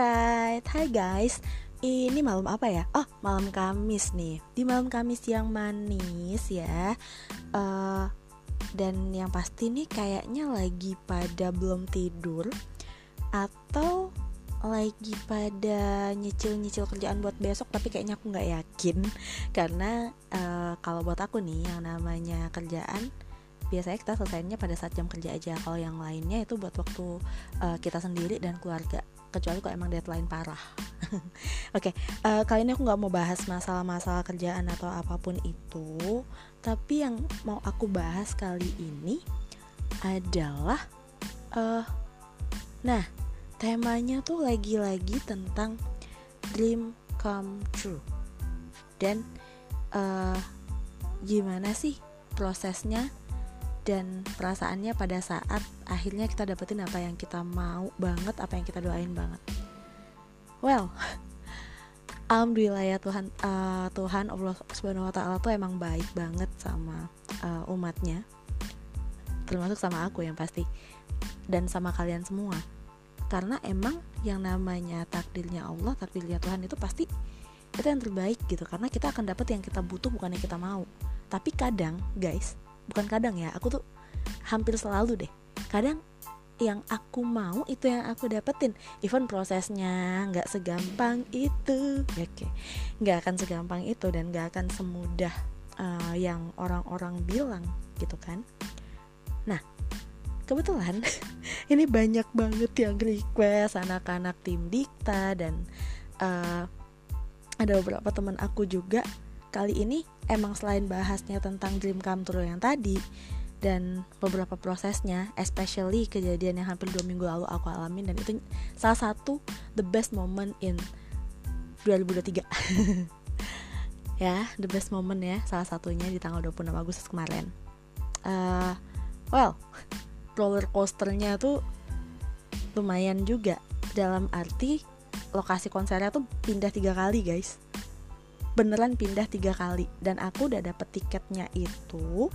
Alright, hai guys. Ini malam apa ya? Oh, malam Kamis nih. Di malam Kamis yang manis ya. Uh, Dan yang pasti nih kayaknya lagi pada belum tidur Atau lagi pada nyicil-nyicil kerjaan buat besok Tapi kayaknya aku gak yakin. Karena uh, kalau buat aku nih yang namanya kerjaan biasanya kita selesainya pada saat jam kerja aja. Kalau yang lainnya itu buat waktu uh, kita sendiri dan keluarga kecuali kalau emang deadline parah. Oke okay, uh, eh, kali ini aku nggak mau bahas masalah-masalah kerjaan atau apa pun itu tapi yang mau aku bahas kali ini adalah uh, nah temanya tuh lagi-lagi tentang dream come true. Dan uh, gimana sih prosesnya dan perasaannya pada saat akhirnya kita dapetin apa yang kita mau banget, apa yang kita doain banget. Well, alhamdulillah ya Tuhan uh, Tuhan Allah Subhanahu Wa Taala tuh emang baik banget sama uh, umatnya, termasuk sama aku yang pasti dan sama kalian semua. Karena emang yang namanya takdirnya Allah, takdirnya Tuhan itu pasti itu yang terbaik gitu. Karena kita akan dapet yang kita butuh bukan yang kita mau. Tapi kadang, guys, bukan kadang ya aku tuh hampir selalu deh. Kadang yang aku mau itu yang aku dapetin. Even prosesnya nggak segampang itu. Ya oke. Nggak akan segampang itu dan nggak akan semudah uh, yang orang-orang bilang gitu kan. Nah kebetulan ini banyak banget yang request anak-anak tim dikta dan uh, ada beberapa teman aku juga kali ini emang selain bahasnya tentang dream come true yang tadi dan beberapa prosesnya, especially kejadian yang hampir dua minggu lalu aku alamin dan itu salah satu the best moment in 2023 ya the best moment ya salah satunya di tanggal 26 Agustus kemarin. Uh, well roller coasternya tuh lumayan juga dalam arti lokasi konsernya tuh pindah tiga kali guys beneran pindah tiga kali. Dan aku udah dapet tiketnya itu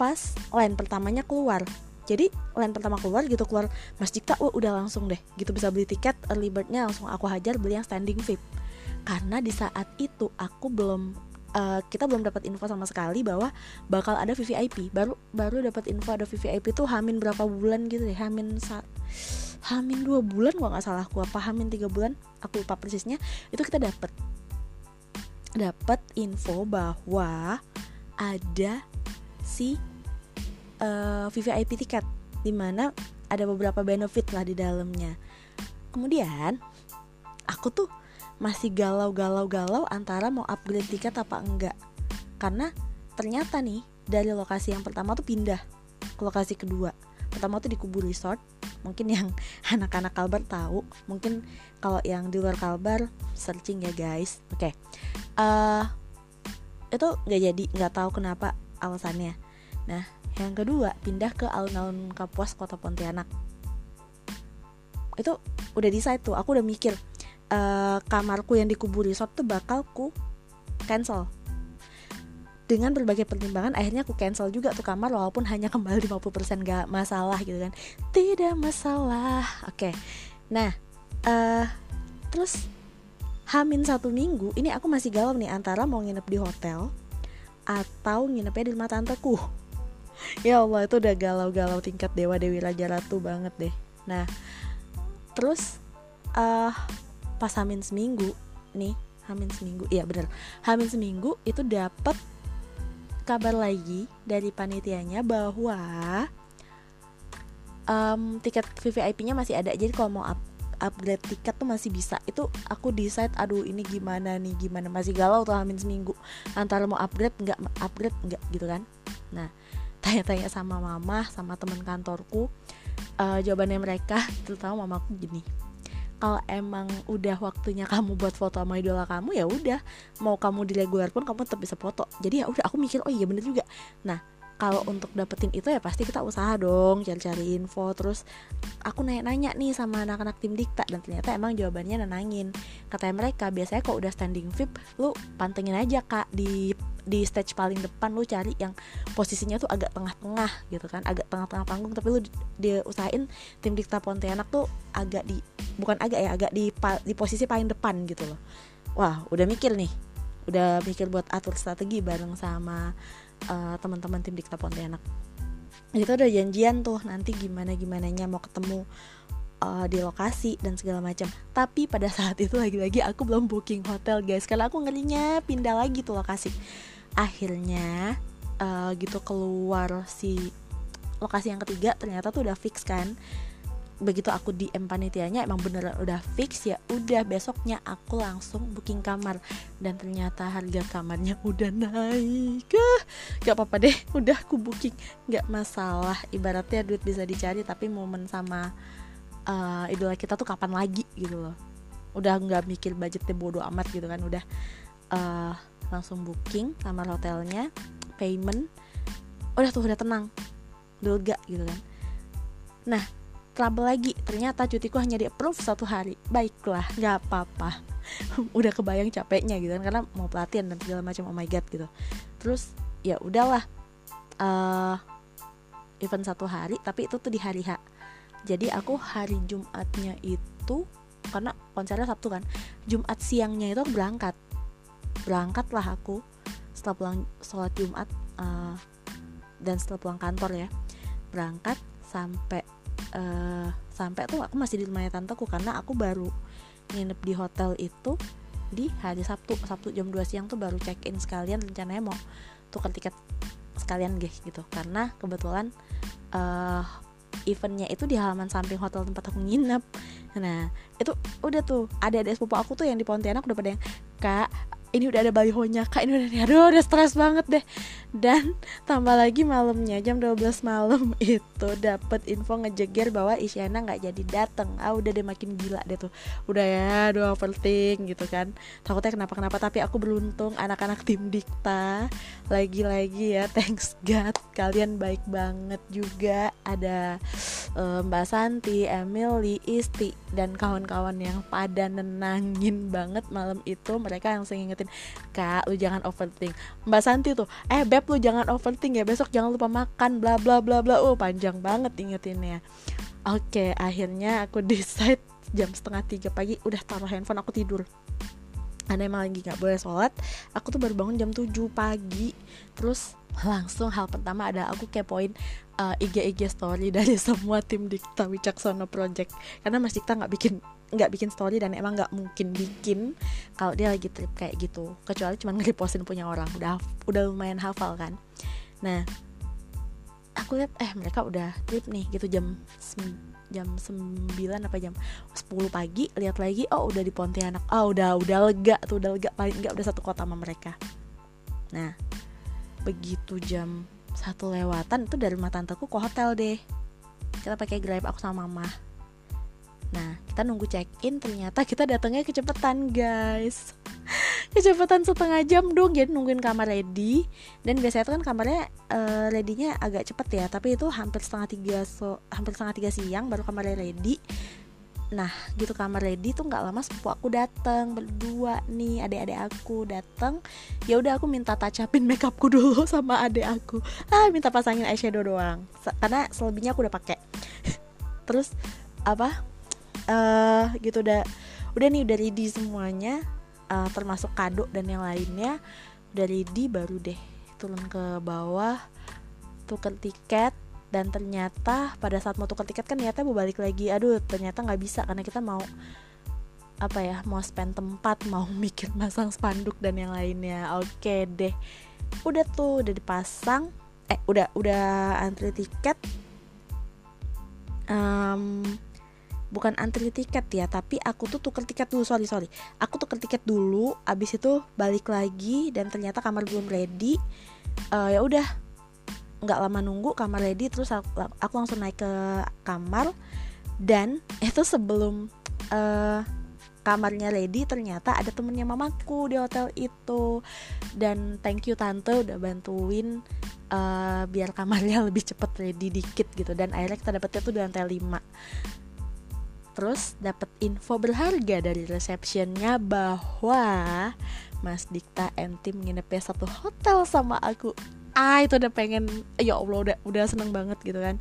pas line pertamanya keluar. Jadi line pertama keluar gitu keluar Mas Cipta oh, udah langsung deh. Gitu bisa beli tiket early birdnya langsung aku hajar beli yang standing VIP. Karena di saat itu aku belum uh, kita belum dapat info sama sekali bahwa bakal ada VVIP baru baru dapat info ada VVIP tuh hamin berapa bulan gitu deh. Hamin saat hamin dua bulan gak nggak salah aku apa hamin tiga bulan aku lupa persisnya itu kita dapat dapat info bahwa ada si uh, eh, VVIP tiket di mana ada beberapa benefit lah di dalamnya. Kemudian aku tuh masih galau-galau-galau antara mau upgrade tiket apa enggak. Karena ternyata nih dari lokasi yang pertama tuh pindah ke lokasi kedua. Pertama tuh di Kubu Resort, mungkin yang anak-anak Kalbar tahu. Mungkin kalau yang di luar Kalbar searching ya guys. Oke. Okay. uh, eh, itu nggak jadi nggak tahu kenapa alasannya. Nah yang kedua pindah ke alun-alun Kapuas kota Pontianak. Itu udah decide tuh. Aku udah mikir uh, kamarku yang di Kubu Resort tuh bakal ku cancel dengan berbagai pertimbangan akhirnya aku cancel juga tuh kamar walaupun hanya kembali 50% gak masalah gitu kan. Tidak masalah. Oke. Okay. nah uh, terus Hamin satu minggu ini aku masih galau nih antara mau nginep di hotel atau nginepnya di rumah tanteku. Ya Allah itu udah galau-galau tingkat dewa dewi raja ratu banget deh. Nah terus uh, pas Hamin seminggu nih Hamin seminggu iya bener Hamin seminggu itu dapat kabar lagi dari panitianya bahwa um, tiket VVIP-nya masih ada. Jadi kalau mau up, upgrade tiket tuh masih bisa. Itu aku decide aduh ini gimana nih, gimana masih galau tuh hamin seminggu antara mau upgrade nggak upgrade nggak gitu kan. Nah, tanya-tanya sama mama sama teman kantorku uh, jawabannya mereka terutama mamaku gini kalau emang udah waktunya kamu buat foto sama idola kamu ya udah. Mau kamu di regular pun kamu tetap bisa foto. Jadi ya udah aku mikir oh iya bener juga. Nah kalau untuk dapetin itu ya pasti kita usaha dong cari-cari info. Terus aku nanya-nanya nih sama anak-anak tim dikta dan ternyata emang jawabannya nenangin. Katanya mereka biasanya kalau udah standing VIP lu pantengin aja kak di di stage paling depan lu cari yang posisinya tuh agak tengah-tengah gitu kan agak tengah-tengah panggung tapi lu dia usahain tim Dikta Pontianak tuh agak di bukan agak ya agak di di posisi paling depan gitu loh wah udah mikir nih udah mikir buat atur strategi bareng sama uh, teman-teman tim Dikta Pontianak itu udah janjian tuh nanti gimana gimana nya mau ketemu uh, di lokasi dan segala macam. Tapi pada saat itu lagi-lagi aku belum booking hotel guys, karena aku ngerinya pindah lagi tuh lokasi. Akhirnya uh, gitu keluar si lokasi yang ketiga ternyata tuh udah fix kan. Begitu aku di M panitianya emang beneran udah fix ya udah besoknya aku langsung booking kamar. Dan ternyata harga kamarnya udah naik. Gak apa-apa deh udah aku booking. Gak masalah ibaratnya duit bisa dicari tapi momen sama uh, idola kita tuh kapan lagi gitu loh. Udah nggak mikir budgetnya bodoh amat gitu kan udah uh, langsung booking kamar hotelnya payment. Udah tuh udah tenang. Lega gitu kan. Nah trouble lagi. Ternyata cutiku hanya di approve satu hari. Baiklah nggak apa-apa. Udah kebayang capeknya gitu kan karena mau pelatihan dan segala macam oh my god gitu. Terus ya udahlah. Uh, event satu hari tapi itu tuh di hari H. Jadi aku hari Jumatnya itu karena konsernya Sabtu kan Jumat siangnya itu berangkat berangkat lah aku setelah pulang sholat Jumat uh, dan setelah pulang kantor ya. Berangkat sampai uh, sampai tuh aku masih di rumahnya tanteku karena aku baru nginep di hotel itu di hari Sabtu Sabtu jam 2 siang tuh baru check in sekalian rencananya mau tukar tiket sekalian guys gitu. Karena kebetulan uh, eventnya itu di halaman samping hotel tempat aku nginep. Nah itu udah tuh ada ada sepupu aku tuh yang di Pontianak udah pada yang kak ini udah ada balihonya kak. Ini udah aduh udah stres banget deh. Dan tambah lagi malamnya jam 12 malam itu dapat info ngejeger bahwa Isyana nggak jadi dateng. Ah udah deh makin gila deh tuh. Udah ya dua overthink gitu kan. Takutnya kenapa kenapa tapi aku beruntung. Anak-anak tim dikta lagi-lagi ya thanks God kalian baik banget juga. Ada um, Mbak Santi, Emily, Isti dan kawan-kawan yang pada nenangin banget malam itu. Mereka yang sering ingetin kak lu jangan overthink. Mbak Santi tuh eh beb lu jangan overthink ya. Besok jangan lupa makan bla bla bla bla. Oh panjang banget ingetinnya. Oke akhirnya aku decide jam setengah tiga pagi udah taruh handphone aku tidur karena emang lagi nggak boleh sholat aku tuh baru bangun jam 7 pagi. Terus langsung hal pertama ada aku kepoin uh, IG IG story dari semua tim Dikta Wicaksono Project. Karena Mas Dikta nggak bikin nggak bikin story dan emang nggak mungkin bikin kalau dia lagi trip kayak gitu. Kecuali cuma nge punya orang. Udah udah lumayan hafal kan. Nah aku lihat eh mereka udah trip nih gitu jam jam 9 apa jam 10 pagi lihat lagi oh udah di Pontianak. Oh udah udah lega tuh udah lega. Paling nggak udah satu kota sama mereka. Nah begitu jam satu lewatan itu dari rumah tanteku ke hotel deh. Kita pakai grab aku sama mama Nah, kita nunggu check-in ternyata kita datangnya kecepatan, guys. kecepatan setengah jam dong, jadi nungguin kamar ready. Dan biasanya kan kamarnya uh, ready-nya agak cepet ya, tapi itu hampir setengah tiga so, hampir setengah tiga siang baru kamarnya ready. Nah, gitu kamar ready tuh nggak lama sepupu aku datang berdua nih, adik-adik aku datang. Ya udah aku minta touch upin makeupku dulu sama adik aku. Ah, minta pasangin eyeshadow doang. Karena selebihnya aku udah pakai. Terus apa? Uh, gitu udah udah nih udah ready semuanya uh, termasuk kado dan yang lainnya udah ready baru deh turun ke bawah tuker tiket dan ternyata pada saat mau tuker tiket kan niatnya mau balik lagi. Aduh ternyata nggak bisa karena kita mau apa ya mau spend tempat mau mikir masang spanduk dan yang lainnya. Oke deh. Udah tuh udah dipasang. Eh udah udah antri tiket. Um, bukan antri tiket ya tapi aku tuh tuker tiket dulu sorry sorry. Aku tuker tiket dulu abis itu balik lagi dan ternyata kamar belum ready. Uh, ya udah nggak lama nunggu kamar ready terus aku, aku langsung naik ke kamar. Dan itu sebelum uh, kamarnya ready ternyata ada temennya mamaku di hotel itu. Dan thank you tante udah bantuin uh, biar kamarnya lebih cepet ready dikit gitu. Dan akhirnya kita dapetnya tuh di lantai 5 terus dapat info berharga dari resepsionnya bahwa Mas Dikta and tim nginepnya satu hotel sama aku. Ah itu udah pengen ya Allah udah udah seneng banget gitu kan.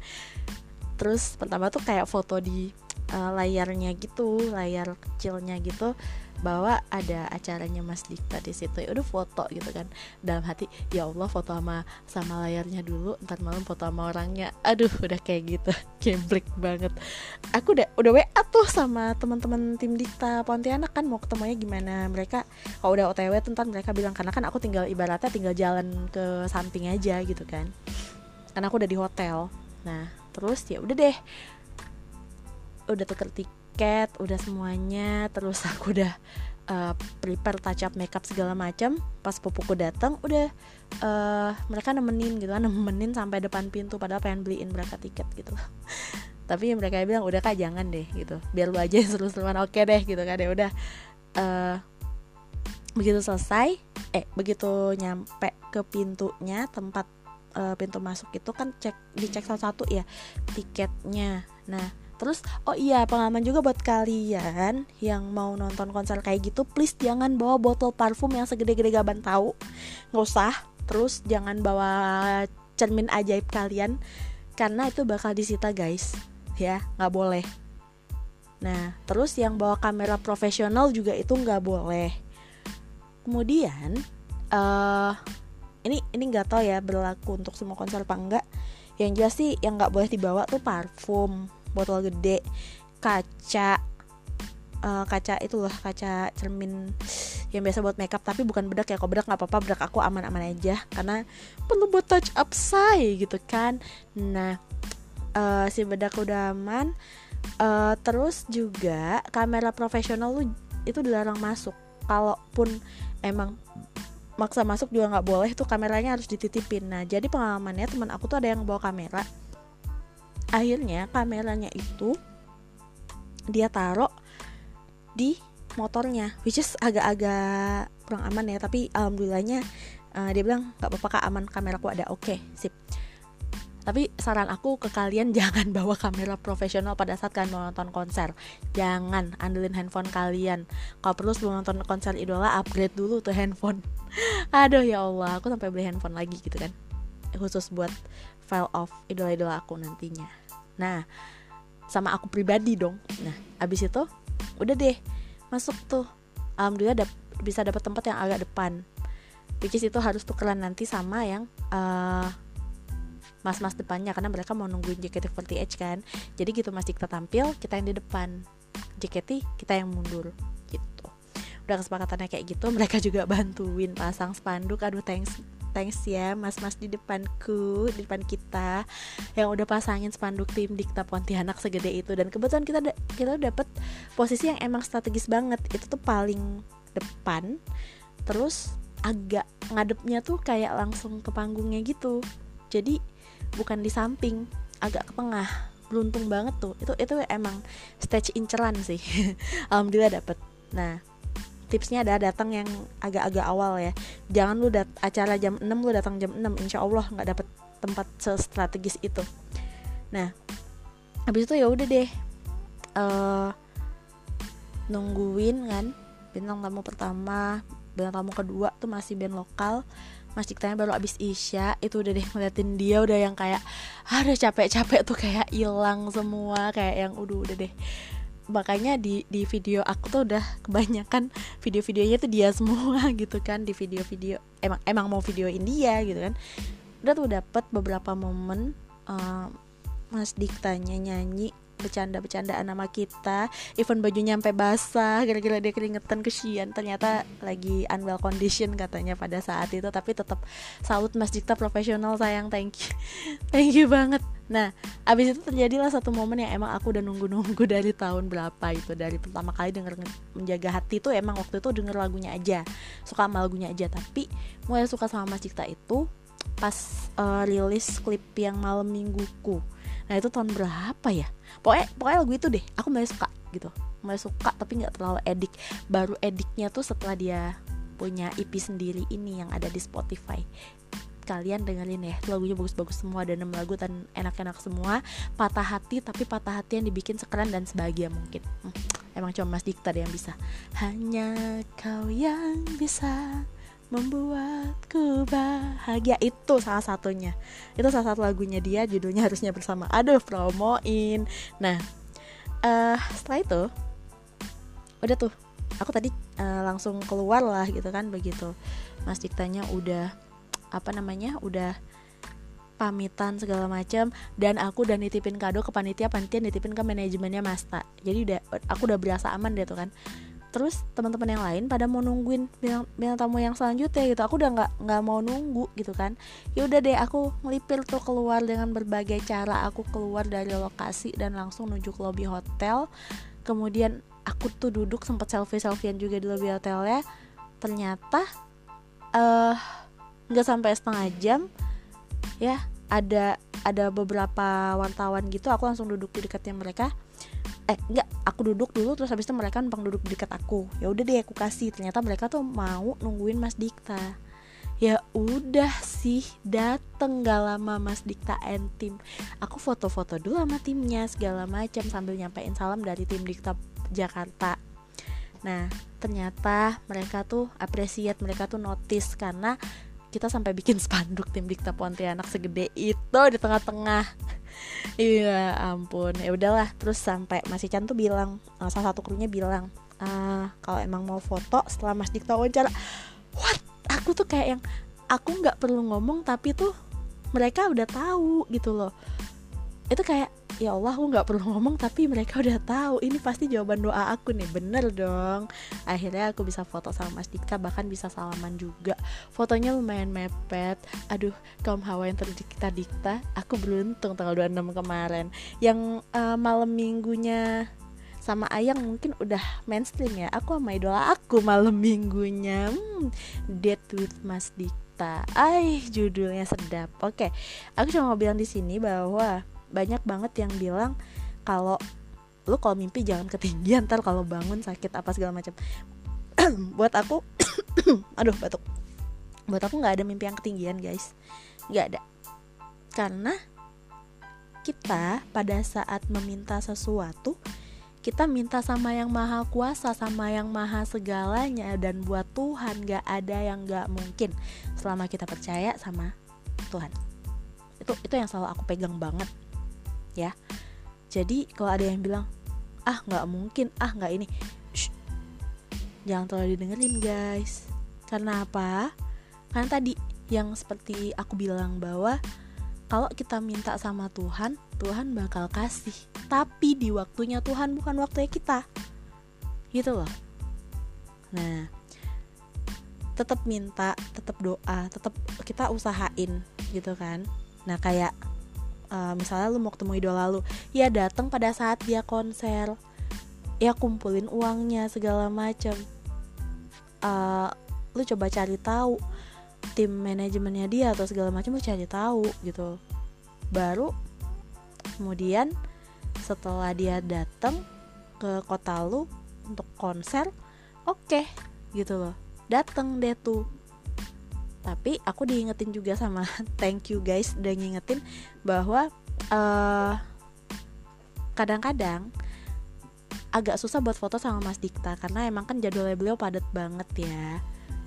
Terus pertama tuh kayak foto di uh, layarnya gitu layar kecilnya gitu bahwa ada acaranya Mas Dikta di situ. Ya udah foto gitu kan. Dalam hati ya Allah foto sama sama layarnya dulu ntar malam foto sama orangnya. Aduh udah kayak gitu. Geblek banget. Aku udah udah WA tuh sama teman-teman tim Dikta Pontianak kan mau ketemunya gimana. Mereka kalau udah OTW ntar mereka bilang karena kan aku tinggal ibaratnya tinggal jalan ke samping aja gitu kan. Karena aku udah di hotel. Nah terus ya udah deh. Udah tuker tiket udah semuanya. Terus aku udah uh, prepare touch up makeup segala macam pas pupuku datang udah uh, mereka nemenin gitu kan nemenin sampai depan pintu padahal pengen beliin berapa tiket gitu. Tapi mereka bilang udah kak jangan deh gitu. Biar lu aja seru-seruan. Oke deh gitu kan. Ya udah uh, begitu selesai eh begitu nyampe ke pintunya tempat uh, pintu masuk itu kan cek dicek satu-satu ya tiketnya. Nah Terus oh iya pengalaman juga buat kalian yang mau nonton konser kayak gitu please jangan bawa botol parfum yang segede-gede gaban tahu. Nggak usah. Terus jangan bawa cermin ajaib kalian karena itu bakal disita guys. Ya nggak boleh. Nah terus yang bawa kamera profesional juga itu nggak boleh. Kemudian uh, ini ini nggak tahu ya berlaku untuk semua konser apa enggak yang jelas sih yang nggak boleh dibawa tuh parfum botol gede kaca uh, kaca itu loh kaca cermin yang biasa buat makeup tapi bukan bedak ya. Kalau bedak nggak apa-apa bedak aku aman-aman aja. Karena perlu buat touch up say gitu kan. Nah uh, si bedak udah aman. Uh, terus juga kamera profesional lu itu dilarang masuk. Kalaupun emang maksa masuk juga nggak boleh tuh kameranya harus dititipin. Nah jadi pengalamannya teman aku tuh ada yang bawa kamera akhirnya kameranya itu dia taruh di motornya which is agak-agak kurang aman ya tapi alhamdulillahnya uh, dia bilang nggak apa-apa kak aman kameraku ada. Oke okay, sip. Tapi saran aku ke kalian jangan bawa kamera profesional pada saat kalian mau nonton konser. Jangan andelin handphone kalian. Kalau perlu sebelum nonton konser idola upgrade dulu tuh handphone. Aduh ya Allah aku sampai beli handphone lagi gitu kan. Khusus buat file of idola-idola aku nantinya nah sama aku pribadi dong. Nah abis itu udah deh masuk tuh. Alhamdulillah dap bisa dapat tempat yang agak depan. Which is itu harus tukeran nanti sama yang uh, mas-mas depannya. Karena mereka mau nungguin JKT48 kan. Jadi gitu mas kita tampil kita yang di depan. JKT kita yang mundur. Gitu. Udah kesepakatannya kayak gitu mereka juga bantuin pasang spanduk. Aduh thanks thanks ya mas-mas di depanku di depan kita yang udah pasangin spanduk tim Dikta Pontianak segede itu. Dan kebetulan kita kita dapet posisi yang emang strategis banget. Itu tuh paling depan terus agak ngadepnya tuh kayak langsung ke panggungnya gitu. Jadi bukan di samping agak ke tengah. Beruntung banget tuh. Itu itu emang stage inceran sih. Alhamdulillah dapet. Nah tipsnya ada datang yang agak-agak awal ya. Jangan lu dat acara jam 6 lu datang jam 6 insya Allah nggak dapet tempat strategis itu. Nah habis itu ya udah deh uh, nungguin kan bintang tamu pertama bintang tamu kedua tuh masih band lokal Mas Diktanya baru abis Isya itu udah deh ngeliatin dia udah yang kayak ada capek-capek tuh kayak hilang semua kayak yang udah udah deh makanya di di video aku tuh udah kebanyakan video-videonya tuh dia semua gitu kan di video-video emang emang mau videoin dia gitu kan. Udah tuh dapat beberapa momen uh, Mas Diktanya nyanyi bercanda-bercandaan nama kita even baju nyampe basah gara-gara dia keringetan kesian. Ternyata lagi unwell condition katanya pada saat itu tapi tetap salut Mas Dikta profesional sayang. Thank you. Thank you banget nah abis itu terjadilah satu momen yang emang aku udah nunggu-nunggu dari tahun berapa itu. Dari pertama kali denger menjaga hati tuh emang waktu itu denger lagunya aja. Suka sama lagunya aja. Tapi mulai suka sama Mas Dikta itu pas uh, rilis klip yang malam mingguku. Nah itu tahun berapa ya? Pokoknya pokoknya lagu itu deh. Aku mulai suka gitu. Mulai suka tapi nggak terlalu edik. Baru ediknya tuh setelah dia punya EP sendiri ini yang ada di Spotify kalian dengerin ya. Lagunya bagus-bagus semua ada enam lagu dan enak-enak semua. Patah hati tapi patah hati yang dibikin sekeren dan sebahagia mungkin. Hmm, emang cuma Mas Dikta yang bisa. Hanya kau yang bisa membuatku bahagia. Itu salah satunya. Itu salah satu lagunya dia judulnya harusnya bersama. Aduh promoin. Nah uh, setelah itu udah tuh. Aku tadi uh, langsung keluar lah gitu kan begitu. Mas Diktanya udah apa namanya udah pamitan segala macam dan aku udah nitipin kado ke panitia panitia nitipin ke manajemennya Masta jadi udah aku udah berasa aman deh tuh kan. Terus teman-teman yang lain pada mau nungguin bintang, bintang tamu yang selanjutnya gitu. Aku udah nggak nggak mau nunggu gitu kan. Ya udah deh aku ngelipir tuh keluar dengan berbagai cara. Aku keluar dari lokasi dan langsung menuju ke lobby hotel. Kemudian aku tuh duduk sempat selfie selfiean juga di lobby hotelnya. Ternyata eh uh, nggak sampai setengah jam ya ada ada beberapa wartawan gitu aku langsung duduk di dekatnya mereka. Eh enggak aku duduk dulu terus habis itu mereka numpang duduk di dekat aku. Ya udah deh aku kasih. Ternyata mereka tuh mau nungguin Mas Dikta. Ya udah sih dateng. Gak lama Mas Dikta and tim aku foto-foto dulu sama timnya segala macam sambil nyampein salam dari tim Dikta Jakarta. Nah ternyata mereka tuh appreciate mereka tuh notice karena kita sampai bikin spanduk tim Dikta Pontianak segede itu di tengah-tengah. Iya ampun. Ya udahlah terus sampai Mas Ican tuh bilang uh, salah satu krunya bilang uh, kalau emang mau foto setelah Mas Dikta wawancara. What? Aku tuh kayak yang aku nggak perlu ngomong tapi tuh mereka udah tahu gitu loh. Itu kayak ya Allah aku nggak perlu ngomong tapi mereka udah tahu. Ini pasti jawaban doa aku nih. Bener dong. Akhirnya aku bisa foto sama Mas Dika bahkan bisa salaman juga. Fotonya lumayan mepet. Aduh kaum hawa yang kita dikta aku beruntung tanggal 26 kemarin. Yang uh, malam minggunya sama Ayang mungkin udah mainstream ya. Aku sama idola aku malam minggunya. Hmm, date with Mas Dikta. Ay judulnya sedap. Oke aku cuma mau bilang di sini bahwa banyak banget yang bilang kalau lu kalau mimpi jangan ketinggian ntar kalau bangun sakit apa segala macam. Buat aku aduh batuk. Buat aku nggak ada mimpi yang ketinggian guys. Nggak ada. Karena kita pada saat meminta sesuatu kita minta sama yang maha kuasa sama yang maha segalanya dan buat Tuhan gak ada yang gak mungkin. Selama kita percaya sama Tuhan. Itu itu yang selalu aku pegang banget ya jadi kalau ada yang bilang ah nggak mungkin ah nggak ini Shh, jangan terlalu didengerin guys karena apa karena tadi yang seperti aku bilang bahwa kalau kita minta sama Tuhan, Tuhan bakal kasih. Tapi di waktunya Tuhan bukan waktunya kita. Gitu loh. Nah, tetap minta, tetap doa, tetap kita usahain gitu kan. Nah, kayak uh, misalnya lu mau ketemu idola lu ya datang pada saat dia konser. Ya kumpulin uangnya segala macam uh, lu coba cari tahu tim manajemennya dia atau segala macam lu cari tahu gitu. Baru kemudian setelah dia datang ke kota lu untuk konser oke okay, gitu loh. Dateng deh tuh tapi aku diingetin juga sama thank you guys udah ngingetin bahwa uh, kadang-kadang agak susah buat foto sama Mas Dikta karena emang kan jadwalnya beliau padat banget ya.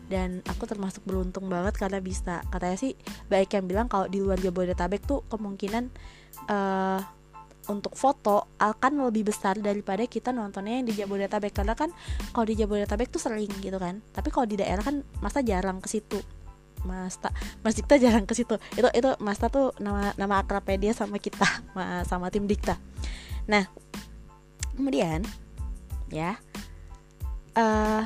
Dan aku termasuk beruntung banget karena bisa. Katanya sih baik yang bilang kalau di luar Jabodetabek tuh kemungkinan uh, untuk foto akan lebih besar daripada kita nontonnya yang di Jabodetabek. Karena kan kalau di Jabodetabek tuh sering gitu kan. Tapi kalau di daerah kan masa jarang ke situ Mas Ta Mas Dikta jarang ke situ. Itu itu Mas Ta tuh nama nama akrabnya dia sama kita sama tim Dikta. Nah kemudian ya uh,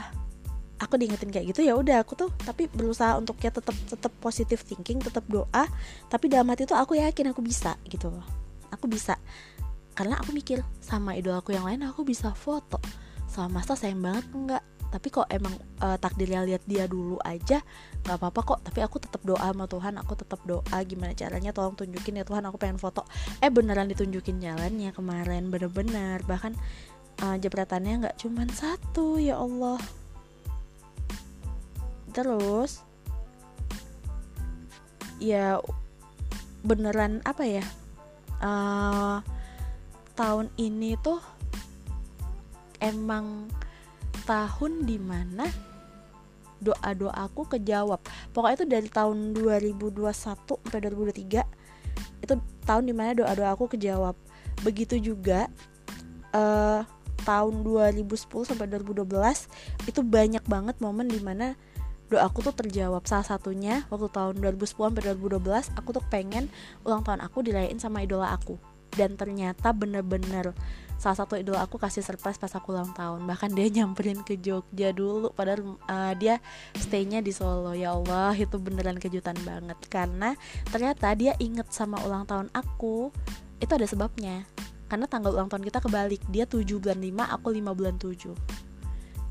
aku diingetin kayak gitu ya udah aku tuh tapi berusaha untuk ya tetap tetap positif thinking tetap doa tapi dalam hati tuh aku yakin aku bisa gitu. Loh aku bisa. Karena aku mikir sama idolaku yang lain aku bisa foto. Sama masa sayang banget enggak tapi kok emang uh, takdirnya lihat dia dulu aja nggak apa-apa kok. Tapi aku tetap doa sama Tuhan aku tetap doa gimana caranya tolong tunjukin ya Tuhan aku pengen foto. Eh beneran ditunjukin jalannya kemarin bener-bener. Bahkan uh, jepretannya nggak cuman satu ya Allah. Terus ya beneran apa ya uh, tahun ini tuh emang tahun di mana doa doa aku kejawab. Pokoknya itu dari tahun 2021 sampai 2023 itu tahun di mana doa doa aku kejawab. Begitu juga uh, tahun 2010 sampai 2012 itu banyak banget momen di mana doaku tuh terjawab. Salah satunya waktu tahun 2010 sampai 2012 aku tuh pengen ulang tahun aku dirayain sama idola aku. Dan ternyata bener-bener salah satu idola aku kasih surprise pas aku ulang tahun. Bahkan dia nyamperin ke Jogja dulu padahal uh, dia staynya di Solo. Ya Allah itu beneran kejutan banget. Karena ternyata dia inget sama ulang tahun aku itu ada sebabnya. Karena tanggal ulang tahun kita kebalik dia 7 bulan 5 aku 5 bulan 7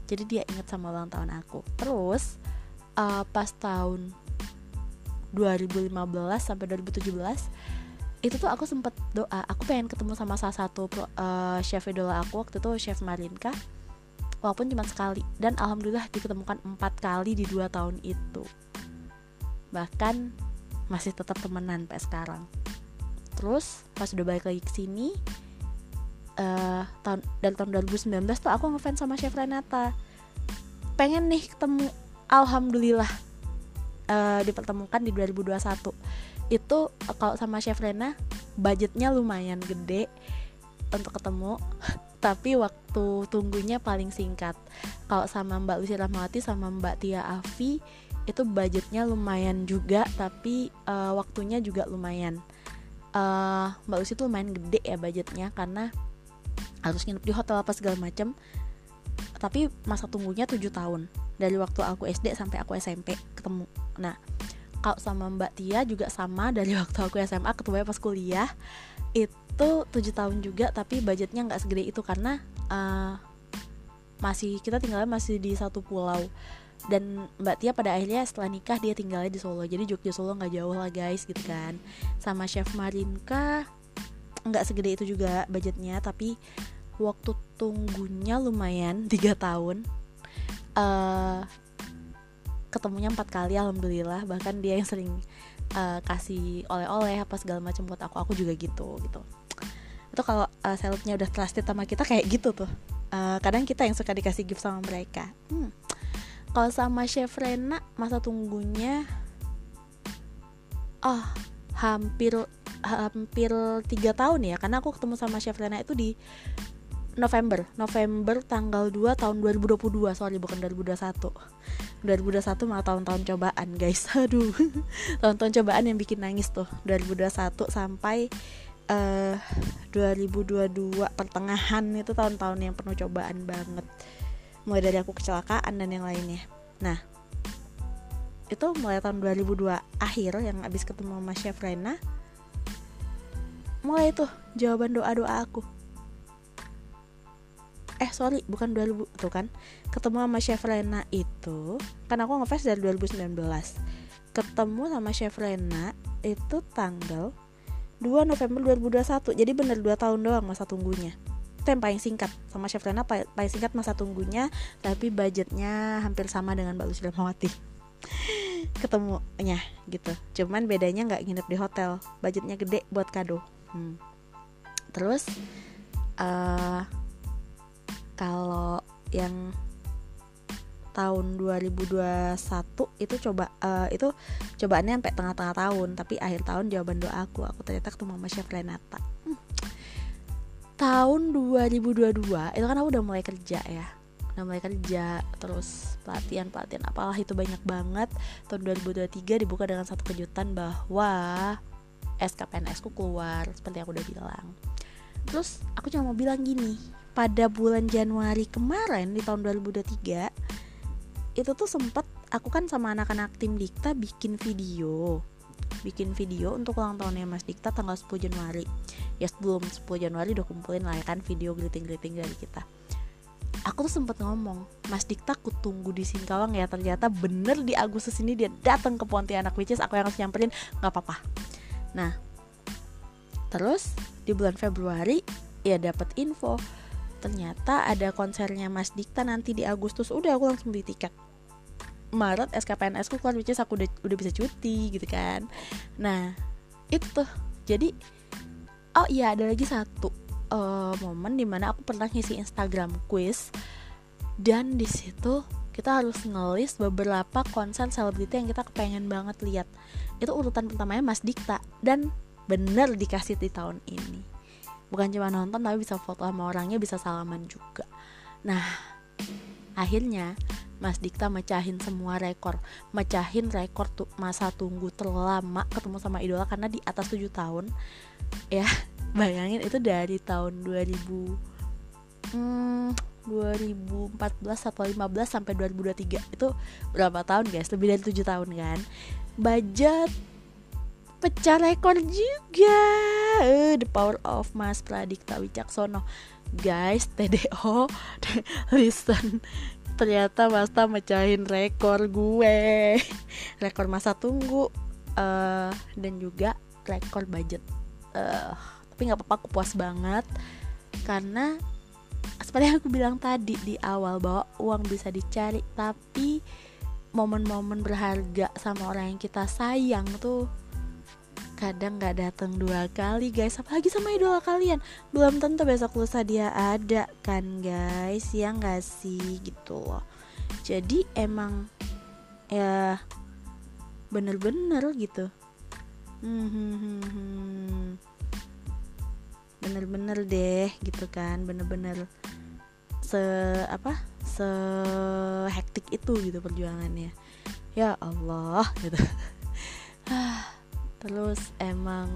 jadi dia inget sama ulang tahun aku. Terus uh, pas tahun 2015 sampai 2017 itu tuh aku sempet doa aku pengen ketemu sama salah satu uh, chef idola aku waktu itu chef Marinka walaupun cuma sekali dan alhamdulillah diketemukan empat kali di dua tahun itu. Bahkan masih tetap temenan sampai sekarang. Terus pas udah balik lagi ke sini uh, tahun dari tahun 2019 tuh aku ngefans sama chef Renata. Pengen nih ketemu alhamdulillah uh, dipertemukan di 2021 itu kalau sama chef Rena budgetnya lumayan gede untuk ketemu tapi waktu tunggunya paling singkat. Kalau sama Mbak Lucy Rahmawati sama Mbak Tia Afi itu budgetnya lumayan juga tapi uh, waktunya juga lumayan. Uh, Mbak Lucy tuh lumayan gede ya budgetnya karena harus nginep di hotel apa segala macam tapi masa tunggunya 7 tahun dari waktu aku SD sampai aku SMP ketemu. Nah kalau sama Mbak Tia juga sama. Dari waktu aku SMA ketemu pas kuliah. Itu tujuh tahun juga tapi budgetnya nggak segede itu karena uh, masih kita tinggalnya masih di satu pulau. Dan Mbak Tia pada akhirnya setelah nikah dia tinggalnya di Solo. Jadi Jogja Solo nggak jauh lah guys gitu kan. Sama Chef Marinka nggak segede itu juga budgetnya. Tapi waktu tunggunya lumayan tiga tahun uh, ketemunya empat kali alhamdulillah. Bahkan dia yang sering uh, kasih oleh-oleh apa segala macam buat aku aku juga gitu gitu. Itu kalau uh, salesnya udah trusted sama kita kayak gitu tuh. Uh, kadang kita yang suka dikasih gift sama mereka. Hmm. kalau sama chef Rena masa tunggunya? Oh hampir hampir tiga tahun ya. Karena aku ketemu sama chef Rena itu di November. November tanggal 2 tahun 2022 sorry bukan 2021 2021 malah tahun-tahun cobaan guys. Aduh. Tahun-tahun cobaan yang bikin nangis tuh. 2021 sampai uh, eh, 2022 pertengahan itu tahun-tahun yang penuh cobaan banget. Mulai dari aku kecelakaan dan yang lainnya. Nah itu mulai tahun 2002 akhir yang abis ketemu sama Chef Rena mulai tuh jawaban doa-doa aku eh sorry bukan 2000 tuh kan. Ketemu sama Chef Rena itu kan aku ngefans dari 2019 ketemu sama Chef Rena itu tanggal 2 November 2021 jadi bener 2 tahun doang masa tunggunya. Itu yang paling singkat. Sama Chef Rena paling singkat masa tunggunya tapi budgetnya hampir sama dengan Mbak Lucy Mawati ketemunya gitu. Cuman bedanya nggak nginep di hotel. Budgetnya gede buat kado. Hmm. terus uh, kalau yang tahun 2021 itu coba uh, itu cobaannya sampai tengah-tengah tahun tapi akhir tahun jawaban doa aku aku ternyata ketemu sama Chef Renata. Hmm. tahun 2022 itu kan aku udah mulai kerja ya. Udah mulai kerja terus pelatihan pelatihan apalah itu banyak banget. Tahun 2023 dibuka dengan satu kejutan bahwa SKPNS ku keluar seperti yang aku udah bilang. Terus aku cuma mau bilang gini pada bulan Januari kemarin di tahun 2023 itu tuh sempet aku kan sama anak-anak tim Dikta bikin video. Bikin video untuk ulang tahunnya Mas Dikta tanggal 10 Januari. Ya sebelum 10 Januari udah kumpulin lah ya kan video greeting-greeting dari kita. Aku tuh sempet ngomong Mas Dikta aku tunggu di Singkawang ya ternyata bener di Agustus ini dia datang ke Pontianak which is aku yang harus nyamperin nggak apa-apa. Nah terus di bulan Februari ya dapat info ternyata ada konsernya Mas Dikta nanti di Agustus. Udah aku langsung beli tiket. Maret SKPNS ku keluar which is aku udah udah bisa cuti gitu kan. Nah itu. Jadi oh iya ada lagi satu uh, momen di mana aku pernah ngisi Instagram quiz. Dan di situ kita harus ngelis beberapa konser selebriti yang kita kepengen banget lihat. Itu urutan pertamanya Mas Dikta. Dan bener dikasih di tahun ini bukan cuma nonton tapi bisa foto sama orangnya bisa salaman juga. Nah akhirnya Mas Dikta mecahin semua rekor. Mecahin rekor tuh masa tunggu terlama ketemu sama idola karena di atas 7 tahun ya bayangin itu dari tahun 2000 hmm, 2014 atau 15 sampai 2023 itu berapa tahun guys? Lebih dari 7 tahun kan? Budget pecah rekor juga. Uh, the power of Mas Pradikta Wicaksono. Guys TDO listen. Ternyata Masta mecahin rekor gue. Rekor masa tunggu. Uh, dan juga rekor budget. Uh, tapi nggak apa-apa aku puas banget. Karena seperti yang aku bilang tadi di awal bahwa uang bisa dicari tapi momen-momen berharga sama orang yang kita sayang tuh kadang nggak datang dua kali guys. Apalagi sama idola kalian. Belum tentu besok lusa dia ada kan guys? Ya nggak sih? Gitu loh. Jadi emang ya bener-bener gitu. Hmm, hmm, hmm, bener-bener deh gitu kan. Bener-bener se apa se hektik itu gitu perjuangannya. Ya Allah gitu terus emang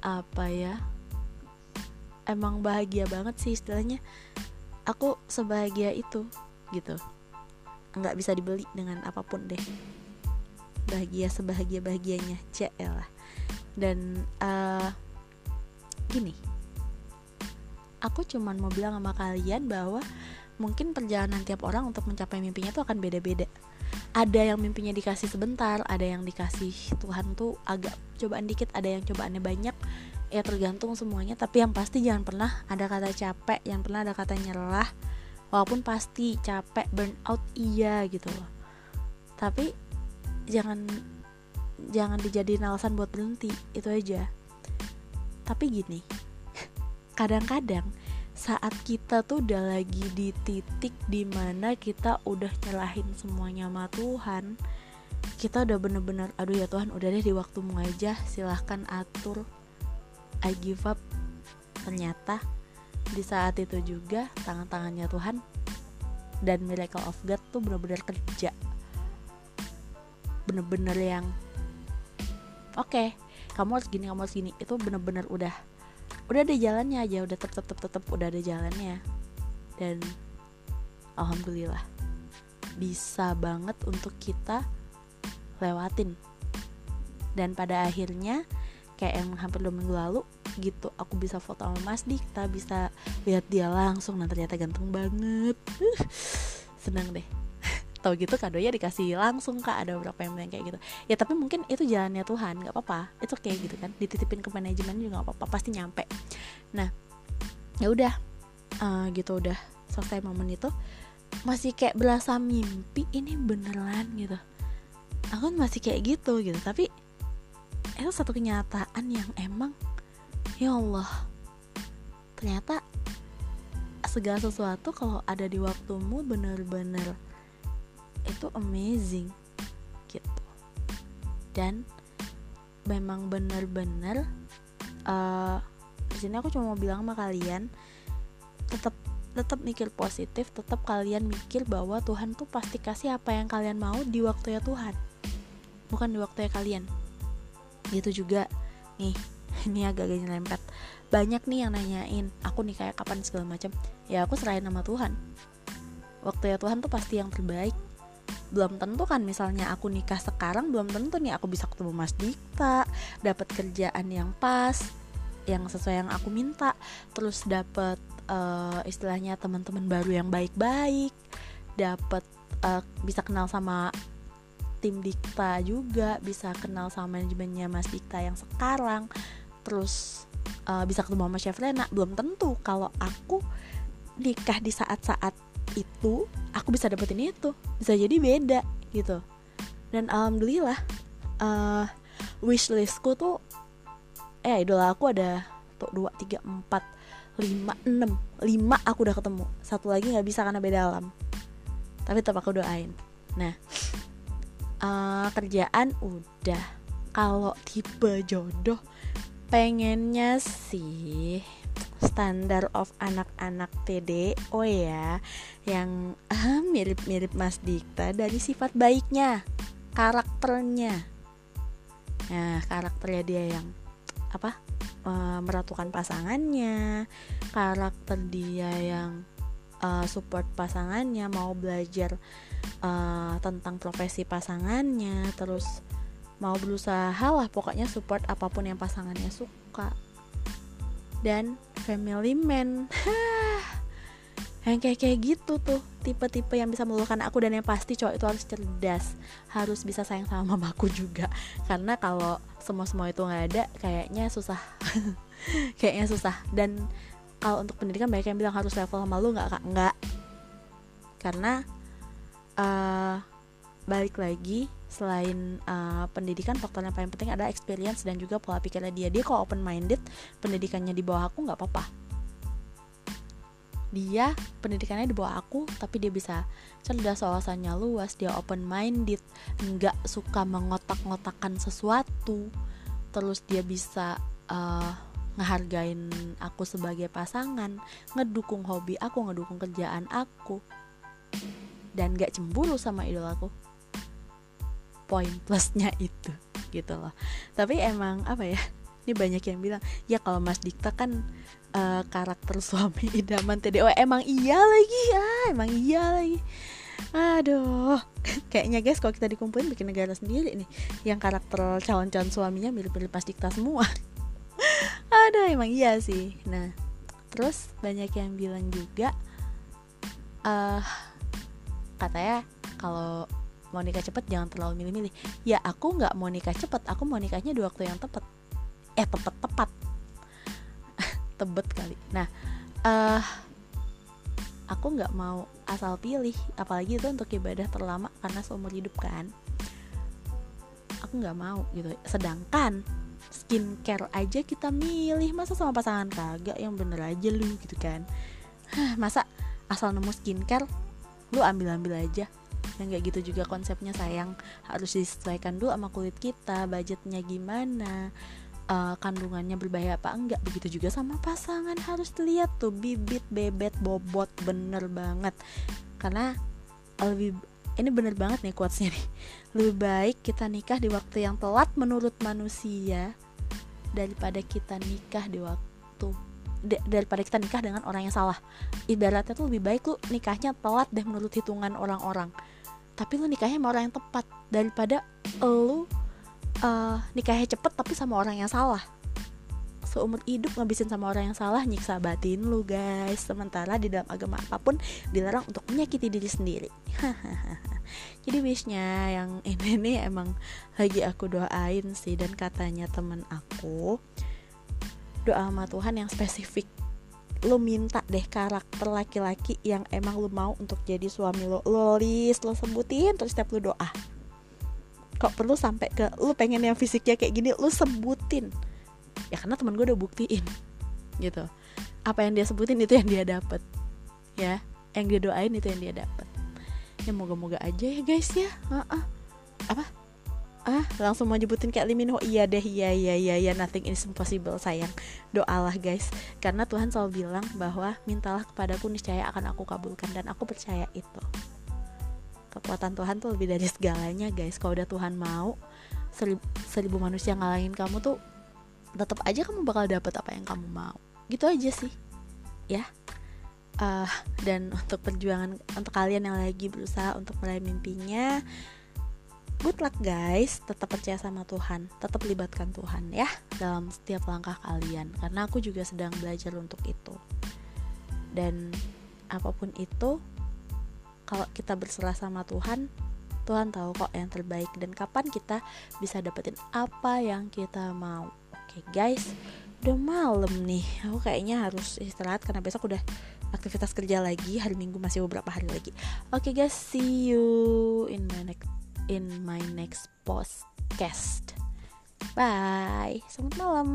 apa ya emang bahagia banget sih istilahnya. Aku sebahagia itu gitu. Nggak bisa dibeli dengan apa pun deh. Bahagia sebahagia bahagianya lah. Dan uh, gini. Aku cuman mau bilang sama kalian bahwa mungkin perjalanan tiap orang untuk mencapai mimpinya itu akan beda-beda. Ada yang mimpinya dikasih sebentar ada yang dikasih Tuhan tuh agak cobaan dikit ada yang cobaannya banyak. Ya tergantung semuanya tapi yang pasti jangan pernah ada kata capek yang pernah ada kata nyerah walaupun pasti capek burn out iya gitu loh. Tapi jangan jangan dijadiin alasan buat berhenti itu aja. Tapi gini kadang-kadang saat kita tuh udah lagi di titik di mana kita udah nyelahin semuanya sama Tuhan kita udah bener-bener aduh ya Tuhan udah deh di waktumu aja silahkan atur. I give up. Ternyata di saat itu juga tangan-tangannya Tuhan dan miracle of God tuh bener-bener kerja. Bener-bener yang oke okay, kamu harus gini kamu harus gini. Itu bener-bener udah udah ada jalannya aja udah tetep tetep tetep udah ada jalannya. Dan alhamdulillah bisa banget untuk kita lewatin. Dan pada akhirnya kayak yang hampir dua minggu lalu gitu aku bisa foto sama Mas Dikta bisa lihat dia langsung dan ternyata ganteng banget. Senang deh tahu gitu kadonya dikasih langsung kak. Ada beberapa yang bilang kayak gitu. Ya tapi mungkin itu jalannya Tuhan nggak apa-apa. Itu kayak gitu kan. Dititipin ke manajemen juga nggak apa-apa pasti nyampe. Nah ya udah. Uh, gitu udah selesai momen itu. Masih kayak berasa mimpi ini beneran gitu. Aku masih kayak gitu gitu. Tapi itu satu kenyataan yang emang ya Allah ternyata segala sesuatu kalau ada di waktumu bener-bener itu amazing gitu. Dan memang bener-bener uh, di sini aku cuma mau bilang sama kalian tetap tetap mikir positif tetap kalian mikir bahwa Tuhan tuh pasti kasih apa yang kalian mau di waktu ya Tuhan bukan di waktu ya kalian. Gitu juga. Nih ini agak-agak nyelempet. Banyak nih yang nanyain aku nih kayak kapan? segala macam ya aku serahin nama Tuhan. Waktu ya Tuhan tuh pasti yang terbaik belum tentu kan misalnya aku nikah sekarang belum tentu nih aku bisa ketemu Mas Dikta dapat kerjaan yang pas yang sesuai yang aku minta terus dapat uh, istilahnya teman-teman baru yang baik-baik dapat uh, bisa kenal sama tim Dikta juga bisa kenal sama manajemennya Mas Dikta yang sekarang terus uh, bisa ketemu sama Chef Lena belum tentu kalau aku nikah di saat-saat itu aku bisa dapetin itu bisa jadi beda gitu. Dan alhamdulillah uh, wishlistku tuh eh idola aku ada tuh dua tiga empat lima enam. Lima aku udah ketemu satu lagi nggak bisa karena beda alam. Tapi tetap aku doain. Nah uh, kerjaan udah. Kalau tipe jodoh pengennya sih standar of anak-anak TDO ya yang ah, mirip-mirip Mas Dikta dari sifat baiknya, karakternya. Nah, karakternya dia yang apa? Uh, meratukan pasangannya, karakter dia yang uh, support pasangannya, mau belajar uh, tentang profesi pasangannya, terus mau berusaha lah pokoknya support apa pun yang pasangannya suka dan family man. Yang kayak kayak gitu tuh tipe-tipe yang bisa meluluhkan aku dan yang pasti cowok itu harus cerdas harus bisa sayang sama mamaku juga. Karena kalau semua semua itu nggak ada kayaknya susah. Kayaknya susah. Dan kalau untuk pendidikan banyak yang bilang harus level sama lu nggak kak? Nggak. Karena uh, balik lagi selain uh, pendidikan faktor yang paling penting adalah experience dan juga pola pikirnya dia. Dia kalau open minded pendidikannya di bawah aku nggak apa-apa. Dia pendidikannya di bawah aku tapi dia bisa cerdas wawasannya luas dia open minded nggak suka mengotak-ngotakan sesuatu terus dia bisa uh, ngehargain aku sebagai pasangan ngedukung hobi aku ngedukung kerjaan aku dan gak cemburu sama idolaku poin plusnya itu gitu loh. Tapi emang apa ya ini banyak yang bilang ya kalau Mas Dikta kan uh, karakter suami idaman TDO emang iya lagi ya emang iya lagi. Aduh kayaknya guys kalau kita dikumpulin bikin negara sendiri nih yang karakter calon-calon suaminya mirip-mirip Mas Dikta semua. Aduh emang iya sih. Nah terus banyak yang bilang juga uh, katanya kalau mau nikah cepet jangan terlalu milih-milih. Ya aku nggak mau nikah cepet aku mau nikahnya di waktu yang tepat. Eh tepat tepat. Tebet kali. Nah uh, aku nggak mau asal pilih apalagi itu untuk ibadah terlama karena seumur hidup kan. Aku nggak mau gitu. Sedangkan skincare aja kita milih. Masa sama pasangan kagak yang bener aja lu gitu kan? Masa asal nemu skincare lu ambil ambil aja yang kayak gitu juga konsepnya sayang. Harus disesuaikan dulu sama kulit kita budgetnya gimana uh, kandungannya berbahaya apa enggak. Begitu juga sama pasangan. Harus dilihat tuh bibit bebet bobot bener banget. Karena lebih ini bener banget nih quotesnya nih. Lebih baik kita nikah di waktu yang telat menurut manusia daripada kita nikah di waktu daripada kita nikah dengan orang yang salah. Ibaratnya tuh lebih baik lu nikahnya telat deh menurut hitungan orang-orang tapi lu nikahnya sama orang yang tepat daripada lu uh, nikahnya cepet tapi sama orang yang salah. Seumur hidup ngabisin sama orang yang salah nyiksa batin lu guys. Sementara di dalam agama apa pun dilarang untuk menyakiti diri sendiri. Jadi wishnya yang ini nih emang lagi aku doain sih. Dan katanya temen aku doa sama Tuhan yang spesifik lo minta deh karakter laki-laki yang emang lo mau untuk jadi suami lo lo list lo sebutin terus setiap lo doa. Kok perlu sampai ke lo pengen yang fisiknya kayak gini lo sebutin. Ya karena teman gue udah buktiin gitu. Apa yang dia sebutin itu yang dia dapet ya. Yang dia doain itu yang dia dapet. Ya moga-moga aja ya guys ya. Uh -uh. apa ah langsung mau nyebutin kayak Liminho iya deh iya iya iya iya. Nothing is impossible sayang. Doalah guys. Karena Tuhan selalu bilang bahwa mintalah kepadaku niscaya akan aku kabulkan. Dan aku percaya itu. Kekuatan Tuhan tuh lebih dari segalanya guys. Kalau udah Tuhan mau seribu, seribu manusia ngalangin kamu tuh tetap aja kamu bakal dapet apa yang kamu mau. Gitu aja sih. Ya. Uh, dan untuk perjuangan untuk kalian yang lagi berusaha untuk meraih mimpinya good luck guys. Tetap percaya sama Tuhan. Tetap libatkan Tuhan ya dalam setiap langkah kalian. Karena aku juga sedang belajar untuk itu. Dan apa pun itu kalau kita berserah sama Tuhan Tuhan tahu kok yang terbaik. Dan kapan kita bisa dapetin apa yang kita mau. Oke guys. Udah malam nih. Aku kayaknya harus istirahat karena besok udah aktivitas kerja lagi. Hari minggu masih beberapa hari lagi. Oke okay guys. See you in my next in my next podcast. Bye. Selamat malam